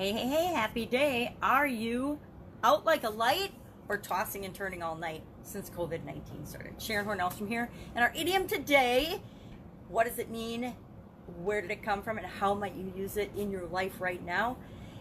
Hey, hey, hey, happy day. Are you out like a light or tossing and turning all night since COVID 19 started? Sharon Hornell from here. And our idiom today what does it mean? Where did it come from? And how might you use it in your life right now?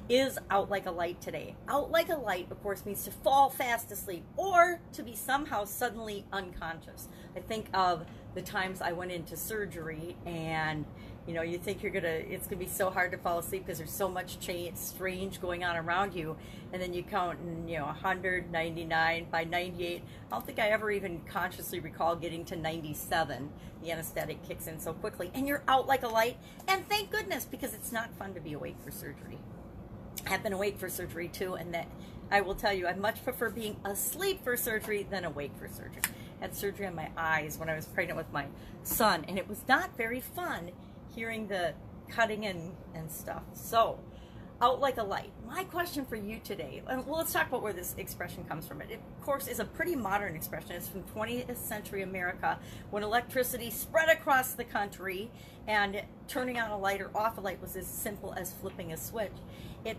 Is out like a light today. Out like a light, of course, means to fall fast asleep or to be somehow suddenly unconscious. I think of the times I went into surgery and you know, you think you're gonna, it's gonna be so hard to fall asleep because there's so much change, strange going on around you, and then you count, and you know, 199 by 98. I don't think I ever even consciously recall getting to 97. The anesthetic kicks in so quickly, and you're out like a light. And thank goodness, because it's not fun to be awake for surgery. I've been awake for surgery too, and that I will tell you, I much prefer being asleep for surgery than awake for surgery. I had surgery on my eyes when I was pregnant with my son, and it was not very fun hearing the cutting and, and stuff. So, out like a light. My question for you today, well, let's talk about where this expression comes from. It, of course, is a pretty modern expression. It's from 20th century America when electricity spread across the country and turning on a light or off a light was as simple as flipping a switch. It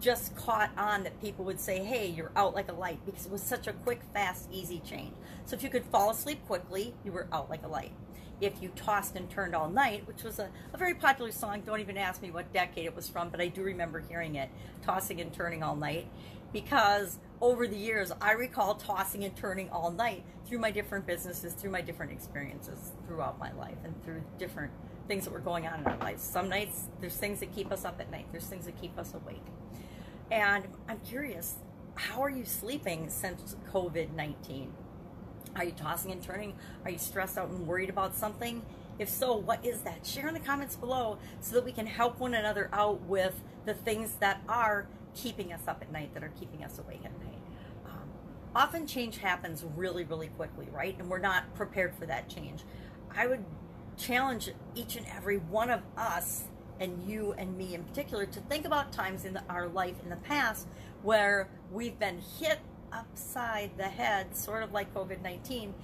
just caught on that people would say, hey, you're out like a light because it was such a quick, fast, easy change. So if you could fall asleep quickly, you were out like a light if you tossed and turned all night, which was a, a, very popular song. Don't even ask me what decade it was from, but I do remember hearing it, tossing and turning all night, because over the years I recall tossing and turning all night through my different businesses, through my different experiences throughout my life, and through different things that were going on in our lives. Some nights there's things that keep us up at night. There's things that keep us awake. And I'm curious, how are you sleeping since COVID 19? Are you tossing and turning? Are you stressed out and worried about something? If so, what is that? Share in the comments below so that we can help one another out with the things that are keeping us up at night, that are keeping us awake at night. Um, often change happens really, really quickly, right? And we're not prepared for that change. I would challenge each and every one of us and you and me in particular to think about times in the, our life in the past where we've been hit upside the head, sort of like COVID 19,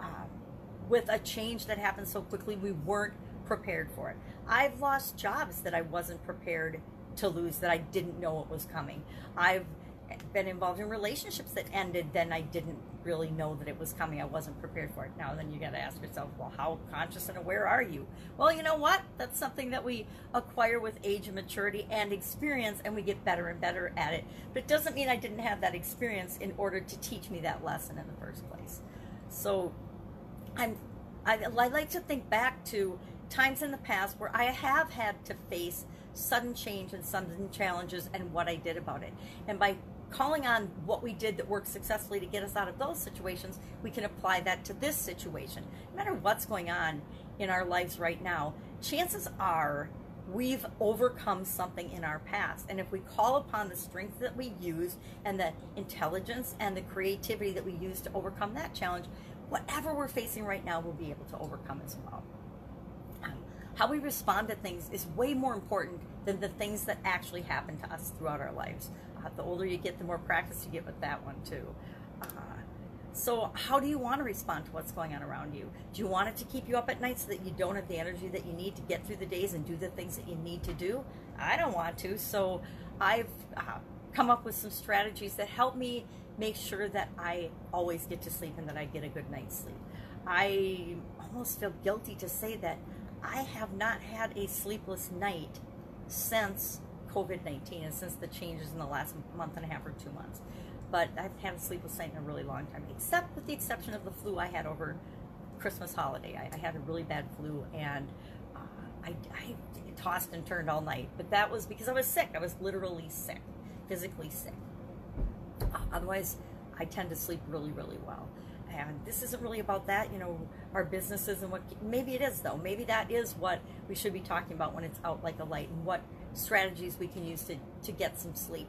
um, with a change that happened so quickly we weren't prepared for it. I've lost jobs that I wasn't prepared to lose, that I didn't know it was coming. I've been involved in relationships that ended, then I didn't really know that it was coming. I wasn't prepared for it. Now, then you got to ask yourself, well, how conscious and aware are you? Well, you know what? That's something that we acquire with age and maturity and experience, and we get better and better at it. But it doesn't mean I didn't have that experience in order to teach me that lesson in the first place. So, I'm I, I like to think back to times in the past where I have had to face sudden change and sudden challenges and what I did about it. And by calling on what we did that worked successfully to get us out of those situations, we can apply that to this situation. No matter what's going on in our lives right now, chances are we've overcome something in our past. And if we call upon the strength that we use and the intelligence and the creativity that we use to overcome that challenge, whatever we're facing right now, we'll be able to overcome as well. Um, how we respond to things is way more important than the things that actually happen to us throughout our lives. Uh, the older you get, the more practice you get with that one too. Uh, so how do you want to respond to what's going on around you? Do you want it to keep you up at night so that you don't have the energy that you need to get through the days and do the things that you need to do? I don't want to. So I've uh, come up with some strategies that help me make sure that I always get to sleep and that I get a good night's sleep. I almost feel guilty to say that I have not had a sleepless night since COVID 19 and since the changes in the last month and a half or two months. But had a sleepless night in a really long time, except with the exception of the flu I had over Christmas holiday. I, I had a really bad flu and uh, I, I tossed and turned all night. But that was because I was sick. I was literally sick, physically sick. Uh, otherwise, I tend to sleep really, really well. And this isn't really about that, you know, our businesses and what, maybe it is though. Maybe that is what we should be talking about when it's out like a light and what strategies we can use to, to get some sleep.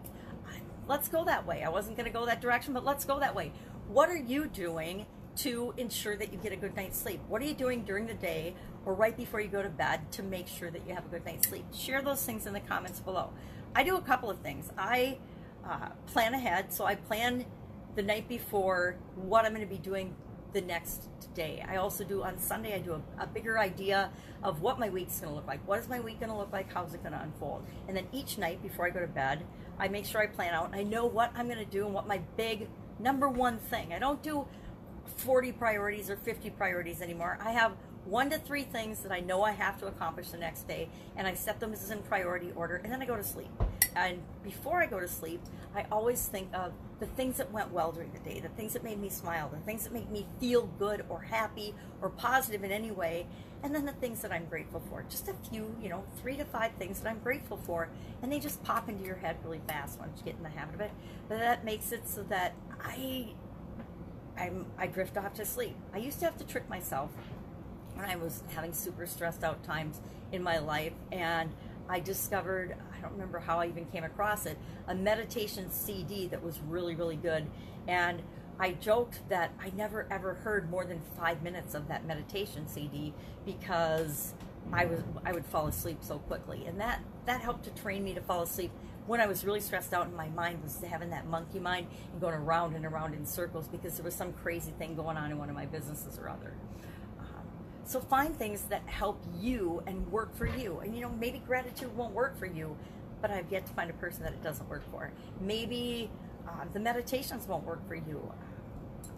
Let's go that way. I wasn't going to go that direction, but let's go that way. What are you doing to ensure that you get a good night's sleep? What are you doing during the day or right before you go to bed to make sure that you have a good night's sleep? Share those things in the comments below. I do a couple of things. I uh, plan ahead, so I plan the night before what I'm going to be doing the next day. I also do on Sunday, I do a, a bigger idea of what my week's gonna look like. What is my week gonna look like? How's it gonna unfold? And then each night before I go to bed, I make sure I plan out and I know what I'm gonna do and what my big number one thing. I don't do 40 priorities or 50 priorities anymore. I have one to three things that I know I have to accomplish the next day, and I set them as in priority order, and then I go to sleep. And before I go to sleep, I always think of the things that went well during the day, the things that made me smile, the things that make me feel good or happy or positive in any way, and then the things that I'm grateful for. Just a few, you know, three to five things that I'm grateful for, and they just pop into your head really fast once you get in the habit of it. But that makes it so that I I'm, I drift off to sleep. I used to have to trick myself when I was having super stressed out times in my life, and I discovered, I don't remember how I even came across it, a meditation CD that was really, really good. And I joked that I never ever heard more than five minutes of that meditation CD because I was I would fall asleep so quickly, and that that helped to train me to fall asleep when I was really stressed out and my mind was having that monkey mind and going around and around in circles because there was some crazy thing going on in one of my businesses or other. So find things that help you and work for you. And you know, maybe gratitude won't work for you, but I've yet to find a person that it doesn't work for. Maybe uh, the meditations won't work for you.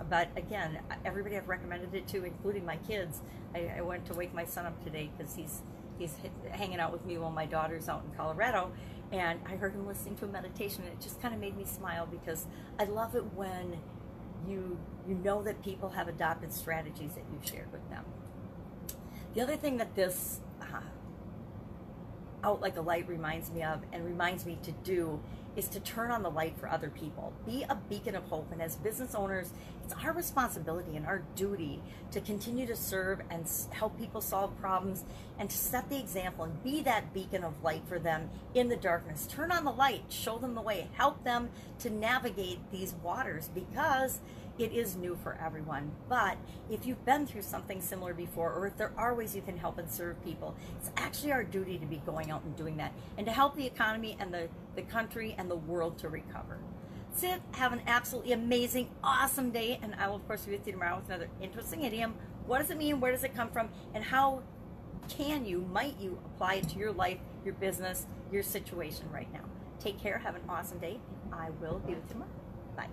But again, everybody I've recommended it to, including my kids, I, I went to wake my son up today because he's he's hanging out with me while my daughter's out in Colorado, and I heard him listening to a meditation, and it just kind of made me smile because I love it when you you know that people have adopted strategies that you've shared with them. The other thing that this uh, out like a light reminds me of and reminds me to do is to turn on the light for other people. Be a beacon of hope. And as business owners, it's our responsibility and our duty to continue to serve and help people solve problems and to set the example and be that beacon of light for them in the darkness. Turn on the light, show them the way, help them to navigate these waters because it is new for everyone. But if you've been through something similar before, or if there are ways you can help and serve people, it's actually our duty to be going out and doing that and to help the economy and the, the country and the world to recover. That's. Have an absolutely amazing, awesome day. And I will, of course, be with you tomorrow with another interesting idiom. What does it mean? Where does it come from? And how can you, might you apply it to your life, your business, your situation right now? Take care. Have an awesome day. I will be with you tomorrow. Bye.